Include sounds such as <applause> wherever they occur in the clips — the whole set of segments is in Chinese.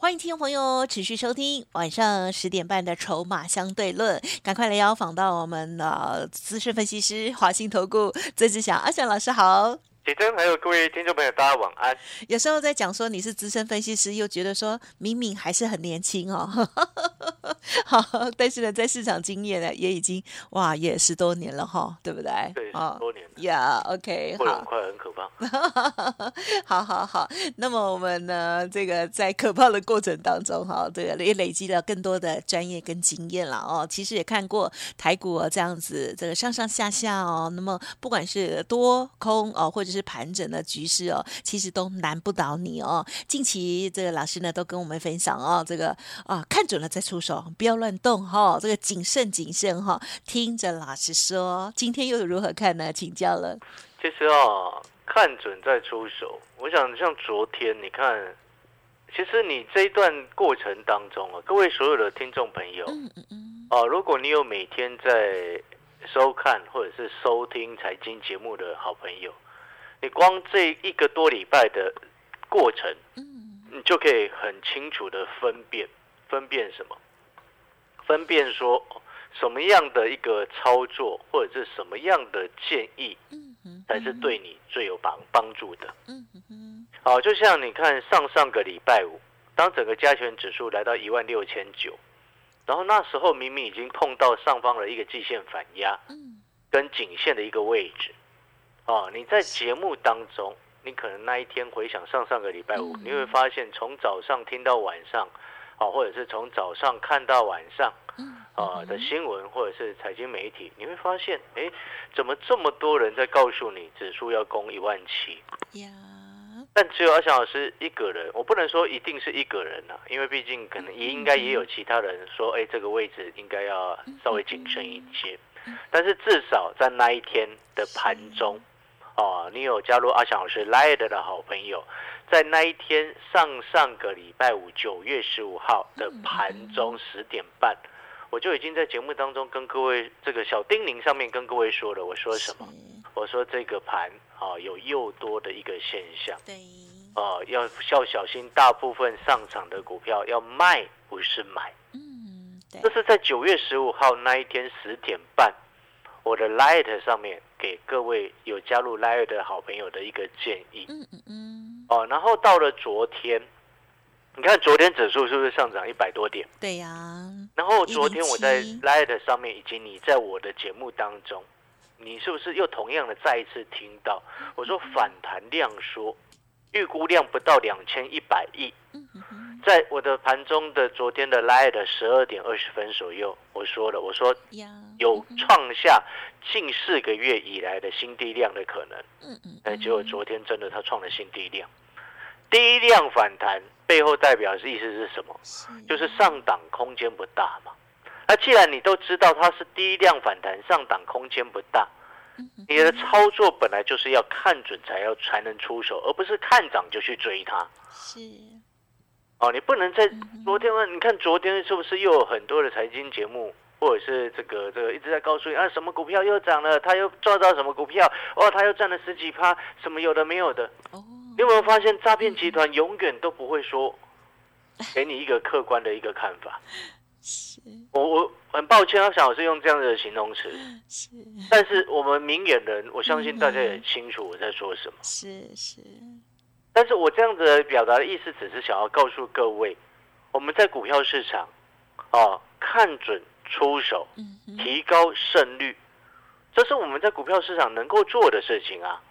欢迎听众朋友持续收听晚上十点半的《筹码相对论》，赶快来邀访到我们的资深分析师华信投顾曾志祥阿祥老师好。铁真，还有各位听众朋友，大家晚安。有时候在讲说你是资深分析师，又觉得说明明还是很年轻哦。<laughs> 好，但是呢，在市场经验呢，也已经哇，也十多年了哈，对不对？对，十多年。呀，OK，好，很快，很可怕。<laughs> 好好好，那么我们呢，这个在可怕的过程当中哈，这个，也累积了更多的专业跟经验了哦。其实也看过台股这样子，这个上上下下哦。那么不管是多空哦，或者是盘整的局势哦，其实都难不倒你哦。近期这个老师呢，都跟我们分享哦，这个啊看准了再出手，不要乱动哈，这个谨慎谨慎哈。听着老师说，今天又如何看呢？请教了。其实啊，看准再出手，我想像昨天你看，其实你这一段过程当中啊，各位所有的听众朋友，嗯嗯嗯，哦，如果你有每天在收看或者是收听财经节目的好朋友。你光这一个多礼拜的过程，你就可以很清楚的分辨，分辨什么？分辨说什么样的一个操作，或者是什么样的建议，才是对你最有帮帮助的。好，就像你看上上个礼拜五，当整个加权指数来到一万六千九，然后那时候明明已经碰到上方的一个季线反压，跟颈线的一个位置。哦，你在节目当中，你可能那一天回想上上个礼拜五，你会发现从早上听到晚上，啊，或者是从早上看到晚上，啊的新闻或者是财经媒体，你会发现，哎，怎么这么多人在告诉你指数要攻一万七？呀，但只有阿翔老师一个人，我不能说一定是一个人呐，因为毕竟可能也应该也有其他人说，哎，这个位置应该要稍微谨慎一些，但是至少在那一天的盘中。哦，你有加入阿翔老师 Light 的好朋友，在那一天上上个礼拜五九月十五号的盘中十点半，我就已经在节目当中跟各位这个小叮咛上面跟各位说了，我说什么？我说这个盘啊有又多的一个现象，对，哦要要小心，大部分上场的股票要卖不是买，嗯，这是在九月十五号那一天十点半。我的 Light 上面给各位有加入 Light 的好朋友的一个建议，嗯嗯嗯，哦，然后到了昨天，你看昨天指数是不是上涨一百多点？对呀。然后昨天我在 Light 上面，以及你在我的节目当中，你是不是又同样的再一次听到我说反弹量缩预估量不到两千一百亿？嗯嗯。在我的盘中的昨天的 live 的十二点二十分左右，我说了，我说有创下近四个月以来的新低量的可能。嗯嗯，哎，结果昨天真的它创了新低量，低量反弹背后代表的意思是什么？就是上档空间不大嘛。那既然你都知道它是低量反弹，上档空间不大，你的操作本来就是要看准才要才能出手，而不是看涨就去追它。是。哦，你不能在昨天问，你看昨天是不是又有很多的财经节目，或者是这个这个一直在告诉你啊，什么股票又涨了，他又抓到什么股票，哦，他又赚了十几趴，什么有的没有的。哦，你有没有发现诈骗集团永远都不会说 <laughs> 给你一个客观的一个看法？是，我我很抱歉，我想我是用这样的形容词。是，但是我们明眼人，我相信大家也清楚我在说什么。是是。但是我这样子表达的意思，只是想要告诉各位，我们在股票市场，啊，看准出手，提高胜率，这是我们在股票市场能够做的事情啊。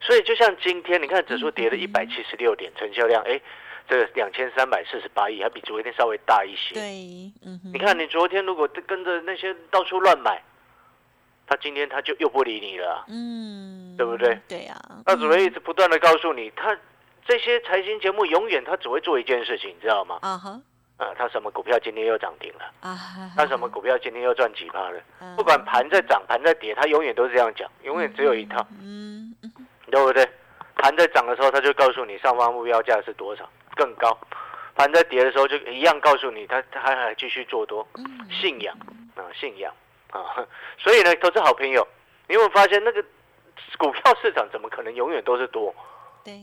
所以就像今天，你看指数跌了一百七十六点，成交量哎，这两千三百四十八亿，还比昨天稍微大一些。对，嗯，你看你昨天如果跟着那些到处乱买。他今天他就又不理你了，嗯，对不对？对呀，他只会一直不断的告诉你，他这些财经节目永远他只会做一件事情，你知道吗？啊哈，啊，他什么股票今天又涨停了？啊，他什么股票今天又赚几趴了？啊不管盘在涨，盘在跌，他永远都是这样讲，永远只有一套，嗯嗯对不对？盘在涨的时候，他就告诉你上方目标价是多少，更高；盘在跌的时候，就一样告诉你，他他还还继续做多，嗯信仰啊，信仰啊。<laughs> 所以呢，投资好朋友，你有没有发现那个股票市场怎么可能永远都是多？对，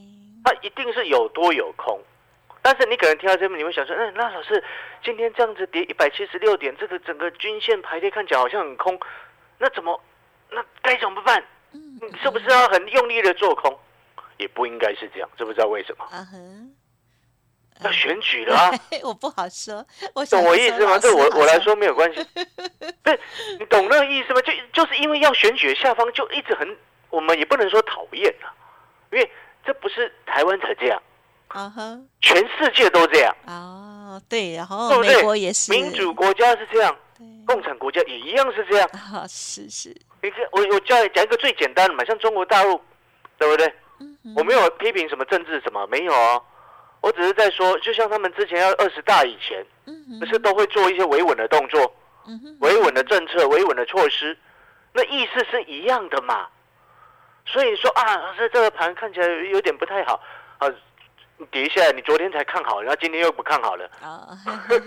它一定是有多有空。但是你可能听到这边，你会想说，嗯，那老师今天这样子跌一百七十六点，这个整个均线排列看起来好像很空，那怎么，那该怎么办？是不是要很用力的做空？也不应该是这样，知不知道为什么？要选举了啊！<laughs> 我不好说，我懂我意思吗？对我我来，说说没有关系。<laughs> 对，你懂那个意思吗？就就是因为要选举，下方就一直很，我们也不能说讨厌啊，因为这不是台湾才这样，啊哼，全世界都这样。哦，对，然后对不对美国也是民主国家是这样，对共产国家也一样是这样。啊，是是，你看，我我教讲一个最简单的嘛，像中国大陆，对不对？嗯我没有批评什么政治什么，没有哦，我只是在说，就像他们之前要二十大以前，嗯不是都会做一些维稳的动作、维稳的政策、维稳的措施，那意思是一样的嘛。所以说啊，老师这个盘看起来有点不太好啊，你跌下来，你昨天才看好，然后今天又不看好了，啊，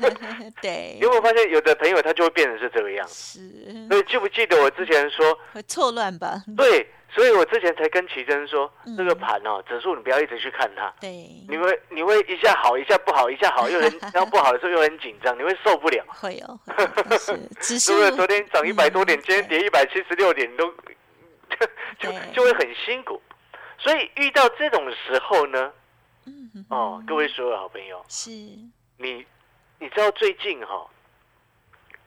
<laughs> 对你有，<laughs> 没有发现有的朋友他就会变成是这个样子？是所以记不记得我之前说，会错乱吧？<laughs> 对，所以我之前才跟奇珍说，嗯这个盘哦，指数你不要一直去看它，对，你会你会一下好一下不好，一下好又很，然后不好的时候又很紧张，你会受不了。会哦，是指数？昨天涨一百多点，嗯今天跌一百七十六点，你都就就会很辛苦。所以遇到这种时候呢，哦，各位所有好朋友，是你你知道最近哈、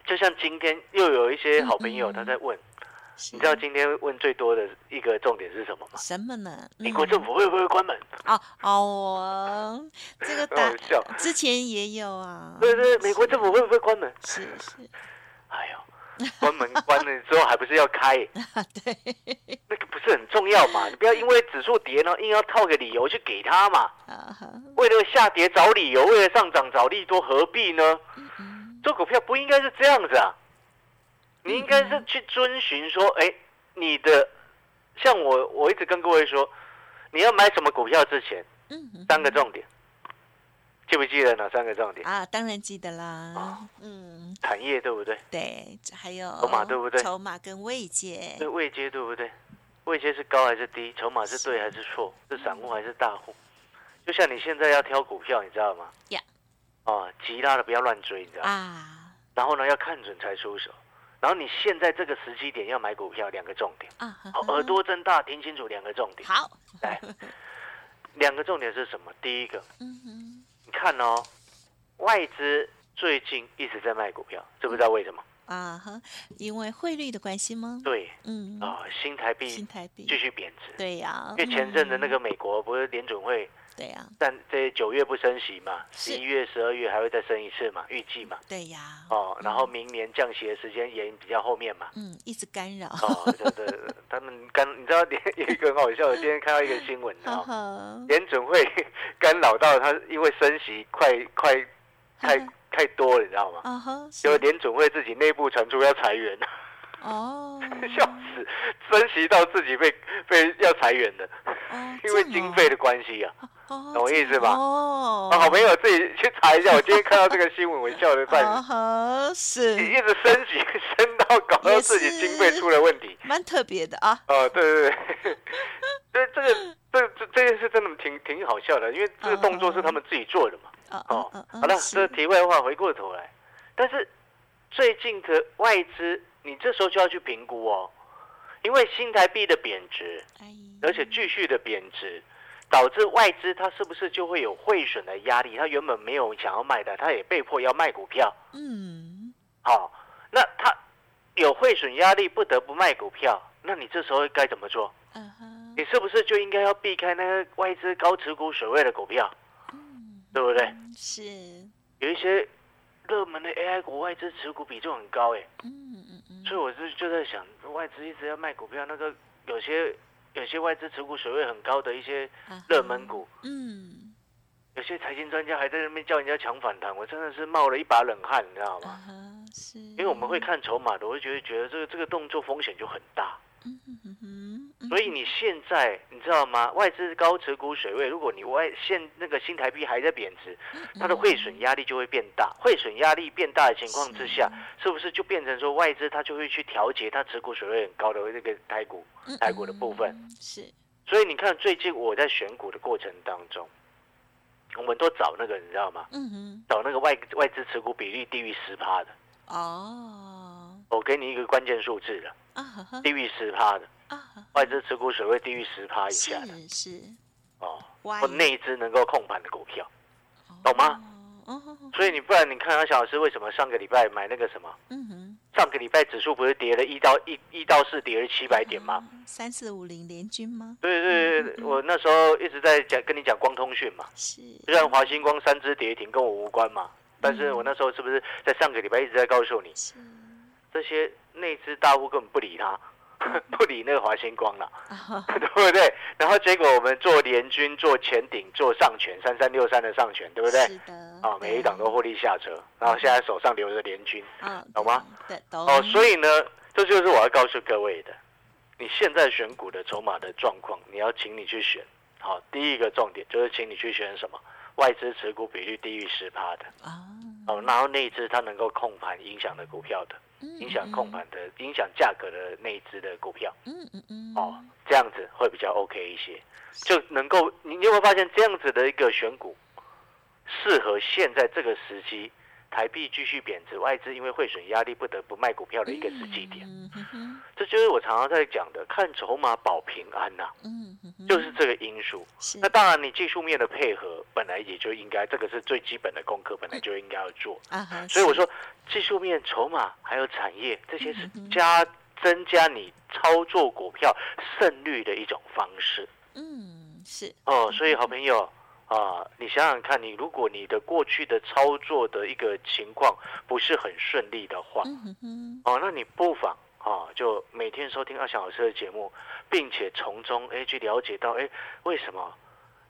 就像今天又有一些好朋友他在问，是你知道今天问最多的一个重点是什么吗？什么呢？美国嗯政府会不会关门？哦哦，这个很答 <laughs> 好笑。之前也有啊，对对，美国政府会不会关门？是是哎呦，关门关了之后还不是要开？<laughs> 要嘛？你不要因为指数跌呢，硬要套个理由去给他嘛。为了下跌找理由，为了上涨找利多，何必呢？嗯做股票不应该是这样子啊！你应该是去遵循说，哎，你的像我，我一直跟各位说，你要买什么股票之前，嗯嗯三个重点，记不记得哪三个重点？啊，当然记得啦哦，嗯，产业对不对？对，还有筹码对不对筹码跟位阶，对位阶对不对？位阶是高还是低？筹码是对还是错？是散户还是大户？就像你现在要挑股票，你知道吗？呀哦，急拉的不要乱追，你知道吗？啊然后呢，要看准才出手。然后你现在这个时机点要买股票，两个重点。啊，好，耳朵睁大，听清楚两个重点。好，来，<laughs> 两个重点是什么？第一个，你看哦，外资最近一直在卖股票，知不知道为什么？啊哈，因为汇率的关系吗？对嗯，啊、新台币新台币继，续贬值。对呀，因为前阵子那嗯个美国不是联准会，对呀，但这九月不升息嘛，十一月、十二月还会再升一次嘛，预计嘛。对呀，哦，然后明年降息的时间也比较后面嘛。嗯，一直干扰，哦，对对，对他们干，你知道有一个很好笑我，今天看到一个新闻，呵哦，呵，联准会 <laughs> 干扰到他，因为升息快快 <laughs> 太太多了，你知道吗？啊哈，就是联准会自己内部传出要裁员，哦，<laughs> 笑死，升息到自己被被要裁员的，哦，<laughs> 因为经费的关系啊。哦，懂我意思吧？哦，啊，好朋友自己去查一下，我今天看到这个新闻，我笑得半 <laughs> 啊死。是。你一直升级，升到搞到自己经费出了问题。蛮特别的啊，哦，对对对，这这个这这这件事真的挺挺好笑的，因为这个动作是他们自己做的嘛。啊哦好了，是这题外话，回过头来，但是最近的外资，你这时候就要去评估哦，因为新台币的贬值，哎，而且继续的贬值，导致外资它是不是就会有汇损的压力？它原本没有想要卖的，它也被迫要卖股票。嗯，好、那它有汇损压力，不得不卖股票，那你这时候该怎么做？嗯哼，你是不是就应该要避开那个外资高持股水位的股票，嗯，对不对？嗯是，有一些热门的 AI 股外资持股比重很高，哎，嗯嗯嗯，所以我是就在想，外资一直要卖股票，那个有些有些外资持股水位很高的一些热门股，嗯，有些财经专家还在那边叫人家抢反弹，我真的是冒了一把冷汗，你知道吗？是，因为我们会看筹码的，我会觉得觉得这个这个动作风险就很大。嗯嗯嗯。所以你现在你知道吗？外资高持股水位，如果你外现那个新台币还在贬值，它的汇损压力就会变大。汇损压力变大的情况之下，是不是就变成说外资它就会去调节它持股水位很高的那个台股台股的部分？是。所以你看，最近我在选股的过程当中。我们都找那个，你知道吗？嗯哼，找那个外外资持股比例低于十趴的。哦，我给你一个关键数字了，啊，低于十趴的，啊，外资持股水位低于十趴以下的，是是，哦，或内资能够控盘的股票，懂吗？所以你不然你看阿小老师为什么上个礼拜买那个什么？嗯哼，上个礼拜指数不是跌了一到一一到四跌了七百点吗？三四五零联军吗？对对对，我那时候一直在讲跟你讲光通讯嘛，是，虽然华星光三只跌停跟我无关嘛，但是我那时候是不是在上个礼拜一直在告诉你，这些内资大户根本不理他。<laughs> 不理那个华星光了，<laughs> 对不对？然后结果我们做联军、做前顶、做上权三三六三的上权，对不对？是的。啊，每一档都获利下车，然后现在手上留着联军，懂吗？对，懂。哦，所以呢，这就是我要告诉各位的，你现在选股的筹码的状况，你要请你去选。好，第一个重点就是请你去选什么？外资持股比率低于十趴的啊。哦，然后内资它能够控盘影响的股票的。影响控盘的、影响价格的那一只的股票，嗯嗯嗯，哦，这样子会比较 OK 一些，就能够你你会发现这样子的一个选股，适合现在这个时期。台币继续贬值，外资因为汇损压力不得不卖股票的一个时机点，这就是我常常在讲的，看筹码保平安呐，嗯就是这个因素。那当然，你技术面的配合本来也就应该，这个是最基本的功课，本来就应该要做。所以我说，技术面、筹码还有产业这些是加增加你操作股票胜率的一种方式。嗯，是哦，所以好朋友。啊，你想想看，你如果你的过去的操作的一个情况不是很顺利的话，哦，那你不妨啊，就每天收听二小老师的节目，并且从中哎去了解到哎，为什么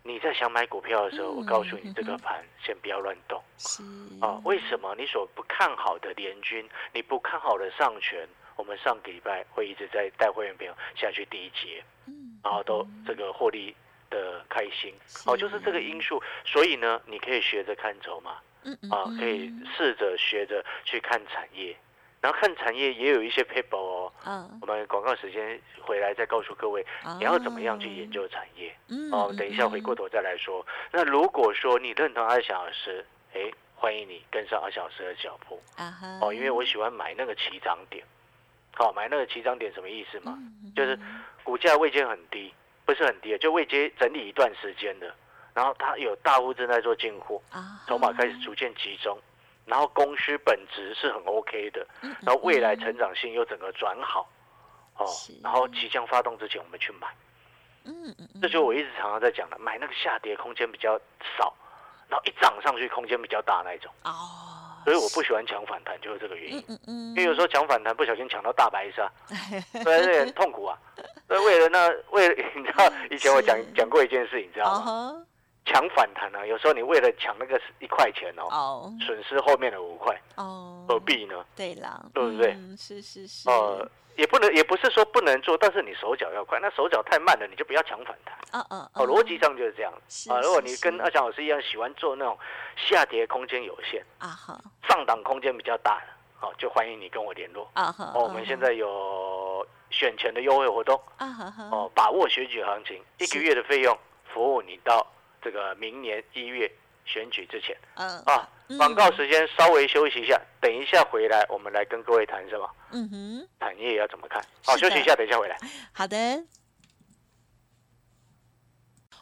你在想买股票的时候，我告诉你这个盘先不要乱动，啊，为什么你所不看好的联军，你不看好的上权，我们上个礼拜会一直在带会员朋友下去第一节，嗯然后都这个获利。的开心哦，就是这个因素，所以呢，你可以学着看筹码，啊，可以试着学着去看产业，然后看产业也有一些 paper 哦，嗯，我们广告时间回来再告诉各位，你要怎么样去研究产业，嗯哦，等一下回过头再来说。那如果说你认同阿小老师，哎，欢迎你跟上阿小老师的脚步，啊哦，因为我喜欢买那个起涨点，好，买那个起涨点什么意思嘛？就是股价位阶很低。不是很低就未接整理一段时间的，然后它有大户正在做进货，筹码开始逐渐集中，然后供需本质是很 OK 的，然后未来成长性又整个转好，哦，然后即将发动之前我们去买，嗯嗯，这就我一直常常在讲的，买那个下跌空间比较少，然后一涨上去空间比较大那一种，哦。所以我不喜欢抢反弹，就是这个原因。嗯嗯因为有时候抢反弹不小心抢到大白鲨，<laughs> 对，有点痛苦啊。那为了那为了你知道，以前我讲讲过一件事，你知道吗？抢反弹啊，有时候你为了抢那个一块钱哦，损失后面的五块，哦，何必呢？对啦，对不对？是是是。呃，也不能，也不是说不能做，但是你手脚要快。那手脚太慢了，你就不要抢反弹。哦哦哦，逻辑上就是这样。啊，如果你跟阿强老师一样喜欢做那种下跌空间有限啊，好，上档空间比较大的，好，就欢迎你跟我联络啊。好，哦，我们现在有选钱的优惠活动啊，好好，哦，把握选举行情，一个月的费用服务你到。这个明年一月选举之前，嗯啊，广告时间稍微休息一下，等一下回来我们来跟各位谈什么？嗯哼，产业要怎么看？好，休息一下，等一下回来。好的。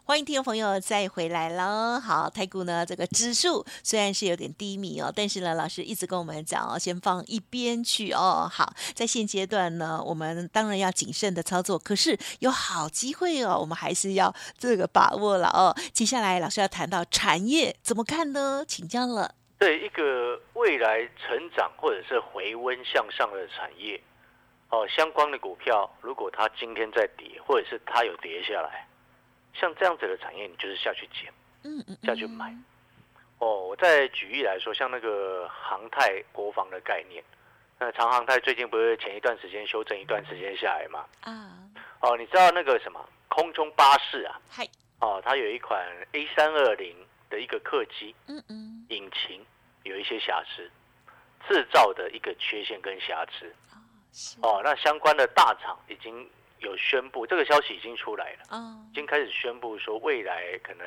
欢迎听众朋友再回来喽。好，台股呢这个指数虽然是有点低迷哦，但是呢老师一直跟我们讲哦，先放一边去哦。好，在现阶段呢，我们当然要谨慎的操作，可是有好机会哦，我们还是要这个把握了哦。接下来老师要谈到产业怎么看呢？请教了。对一个未来成长或者是回温向上的产业哦，相关的股票，如果它今天在跌，或者是它有跌下来。像这样子的产业，你就是下去捡，嗯嗯，下去买。哦，我再举例来说，像那个航太国防的概念，那长航太最近不是前一段时间修正一段时间下来嘛？啊，哦，你知道那个什么空中巴士啊？嗨，哦，它有一款 A 三二零的一个客机，嗯嗯，引擎有一些瑕疵，制造的一个缺陷跟瑕疵。是，哦，那相关的大厂已经有宣布，这个消息已经出来了，嗯已，经开始宣布说，未来可能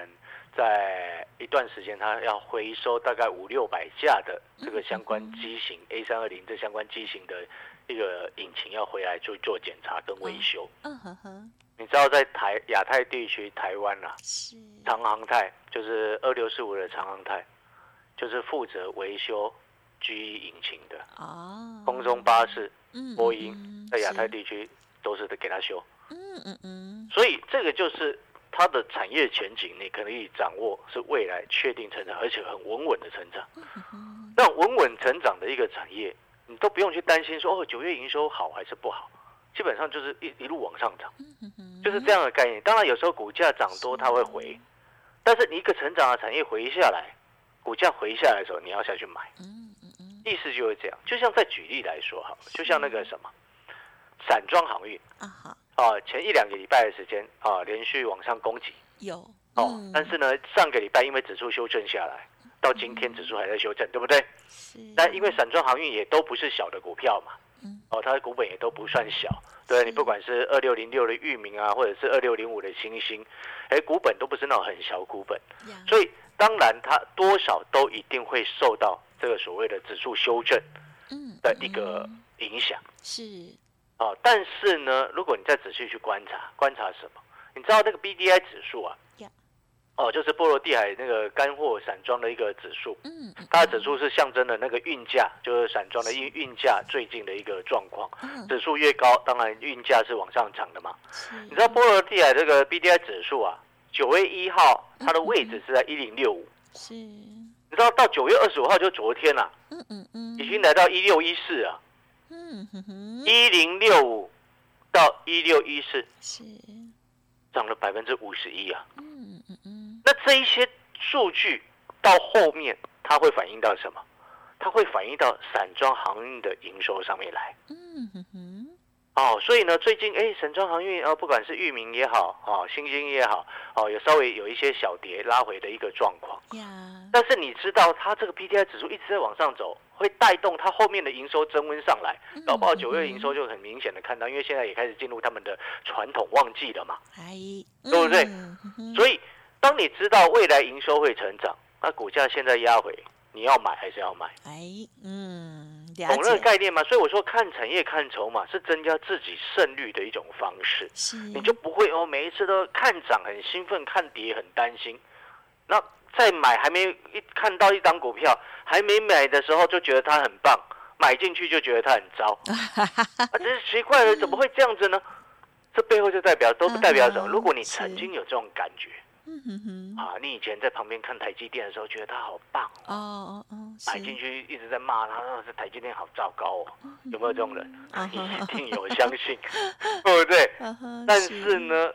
在一段时间，它要回收大概五六百架的这个相关机型 A 三二零这相关机型的一个引擎要回来做做检查跟维修。嗯哼哼，你知道在台亚太地区，台湾啊，是，长航泰就是二六四五的长航泰，就是负责维修 G 引擎的。哦，空中巴士、嗯，波音嗯在亚太，地区都是给他修。嗯嗯嗯，所以这个就是它的产业前景，你可以掌握是未来确定成长，而且很稳稳的成长。嗯那稳稳成长的一个产业，你都不用去担心说哦九月营收好还是不好，基本上就是一一路往上涨，嗯就是这样的概念。当然有时候股价涨多它会回，但是你一个成长的产业回下来，股价回下来的时候，你要下去买，意思就是这样。就像再举例来说好了，就像那个什么散装航运。啊好，啊，前一两个礼拜的时间啊，连续往上攻击。有哦，嗯。但是呢，上个礼拜因为指数修正下来，到今天指数还在修正，对不对？是，但因为散装航运也都不是小的股票嘛，嗯。哦，它的股本也都不算小，对你不管是二六零六的域名啊，或者是二六零五的星星，哎，股本都不是那种很小股本，所以当然它多少都一定会受到这个所谓的指数修正嗯的一个嗯。影响。是，哦，但是呢，如果你再仔细去观察，观察什么？你知道那个 BDI 指数啊呀？哦，就是波罗的海那个干货散装的一个指数，嗯嗯它的指数是象征的那个运价，就是散装的运运价最近的一个状况。嗯，指数越高，当然运价是往上涨的嘛。你知道波罗的海这个 BDI 指数啊，九月一号它的位置是在一零六五，是，你知道到九月二十五号就昨天啊，嗯嗯嗯，已经来到一六一四啊，嗯哼哼，一零六五到一六一四，是，涨了百分之五十一啊。嗯嗯嗯，那这一些数据到后面，它会反映到什么？它会反映到散装航运的营收上面来。嗯哼哼，哦，所以呢，最近哎，散装航运啊，不管是域名也好，哦，星星也好，哦，有稍微有一些小跌拉回的一个状况。呀，但是你知道，它这个 PTI 指数一直在往上走，会带动它后面的营收增温上来。搞不好九月营收就很明显的看到，因为现在也开始进入他们的传统旺季了嘛。哎，对不对所以，当你知道未来营收会成长，那股价现在压回，你要买还是要买？哎，嗯，了懂那个，概念吗？所以我说看产业看筹码是增加自己胜率的一种方式，是，你就不会哦每一次都看涨很兴奋，看跌很担心。那再买还没一看到一张股票还没买的时候就觉得它很棒，买进去就觉得它很糟，<laughs> 啊，这是奇怪了，怎么会这样子呢？这背后就代表都代表什么？如果你曾经有这种感觉嗯哼哼，啊，你以前在旁边看台积电的时候觉得它好棒哦，哦买进去一直在骂它，啊这台积电好糟糕哦，有没有这种人？嗯 <laughs> 一哼定有，相信，<laughs> 对不对？但是，呢，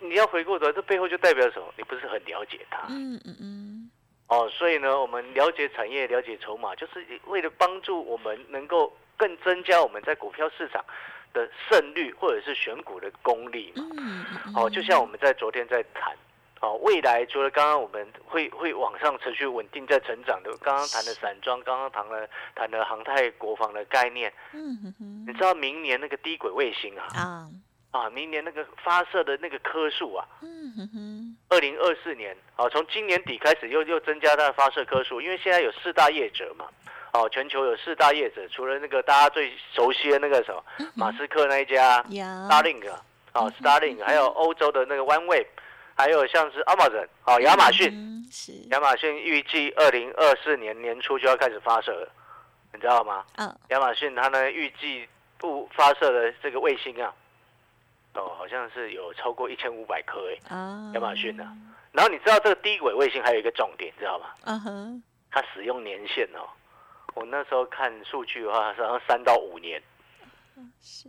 你要回过头，这背后就代表什么？你不是很了解它嗯嗯嗯，哦。所以呢，我们了解产业、了解筹码，就是为了帮助我们能够更增加我们在股票市场的胜率，或者是选股的功力嘛。嗯嗯，哦，就像我们在昨天在谈，哦，未来除了刚刚我们会会往上持续稳定在成长的，刚刚谈的散装，刚刚谈了谈了航太国防的概念，嗯哼哼你知道明年那个低轨卫星啊，啊，啊，明年那个发射的那个颗数啊，嗯哼哼，二零二四年啊，从今年底开始又又增加它的发射颗数，因为现在有四大业者嘛，哦，全球有四大业者，除了那个大家最熟悉的那个什么马斯克那一家，Starlink 啊啊，Starlink，还有欧洲的那个 OneWeb，还有像是 Amazon 啊，亚马逊，嗯是，亚马逊预计二零二四年年初就要开始发射了，你知道吗？嗯。亚马逊它呢预计不发射的这个卫星啊，哦，好像是有超过一千五百颗哎。啊，亚马逊啊，然后你知道这个低轨卫星还有一个重点，知道吗？嗯哼，它使用年限哦，我那时候看数据的话，好像三到五年，是，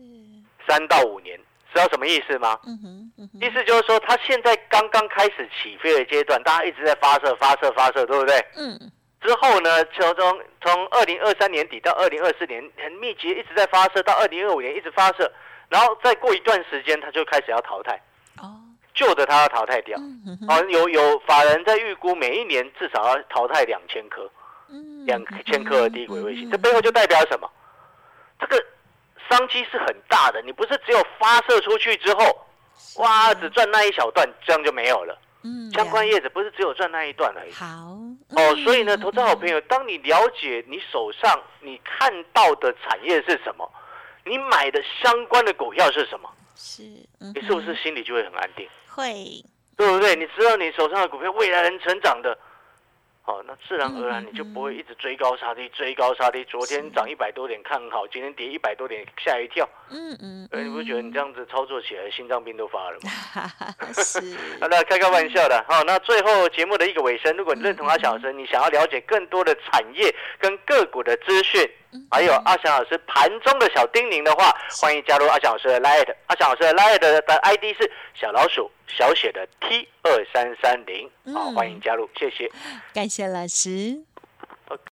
三到五年，知道什么意思吗？嗯哼，意思就是说，它现在刚刚开始起飞的阶段，大家一直在发射、发射、发射，对不对？嗯。之后呢，从从从二零二三年底到二零二四年，很密集一直在发射，到二零二五年一直发射，然后再过一段时间，它就开始要淘汰。哦。旧的它要淘汰掉。哦，有有法人在预估，每一年至少要淘汰两千颗。两千颗的低轨卫星，这背后就代表什么？这个商机是很大的。你不是只有发射出去之后，哇，只赚那一小段，这样就没有了。嗯，相关叶子不是只有赚那一段而已。好哦，所以呢，投资好朋友，当你了解你手上你看到的产业是什么，你买的相关的股票是什么，是，你是不是心里就会很安定？会，对不对？你知道你手上的股票未来能成长的。哦，那自然而然你就不会一直追高杀低，追高杀低。昨天涨一百多点看好，今天跌一百多点吓一跳。嗯嗯，你不觉得你这样子操作起来心脏病都发了吗？<laughs> 是，那开开玩笑的。好，那最后节目的一个尾声，如果你认同阿翔老师，你想要了解更多的产业跟个股的资讯，还有阿翔老师盘中的小叮咛的话，欢迎加入阿翔老师的 Light。阿翔老师的 Light 的 ID 是小老鼠小写的 T 二三三零。好，欢迎加入，谢谢，感谢老师。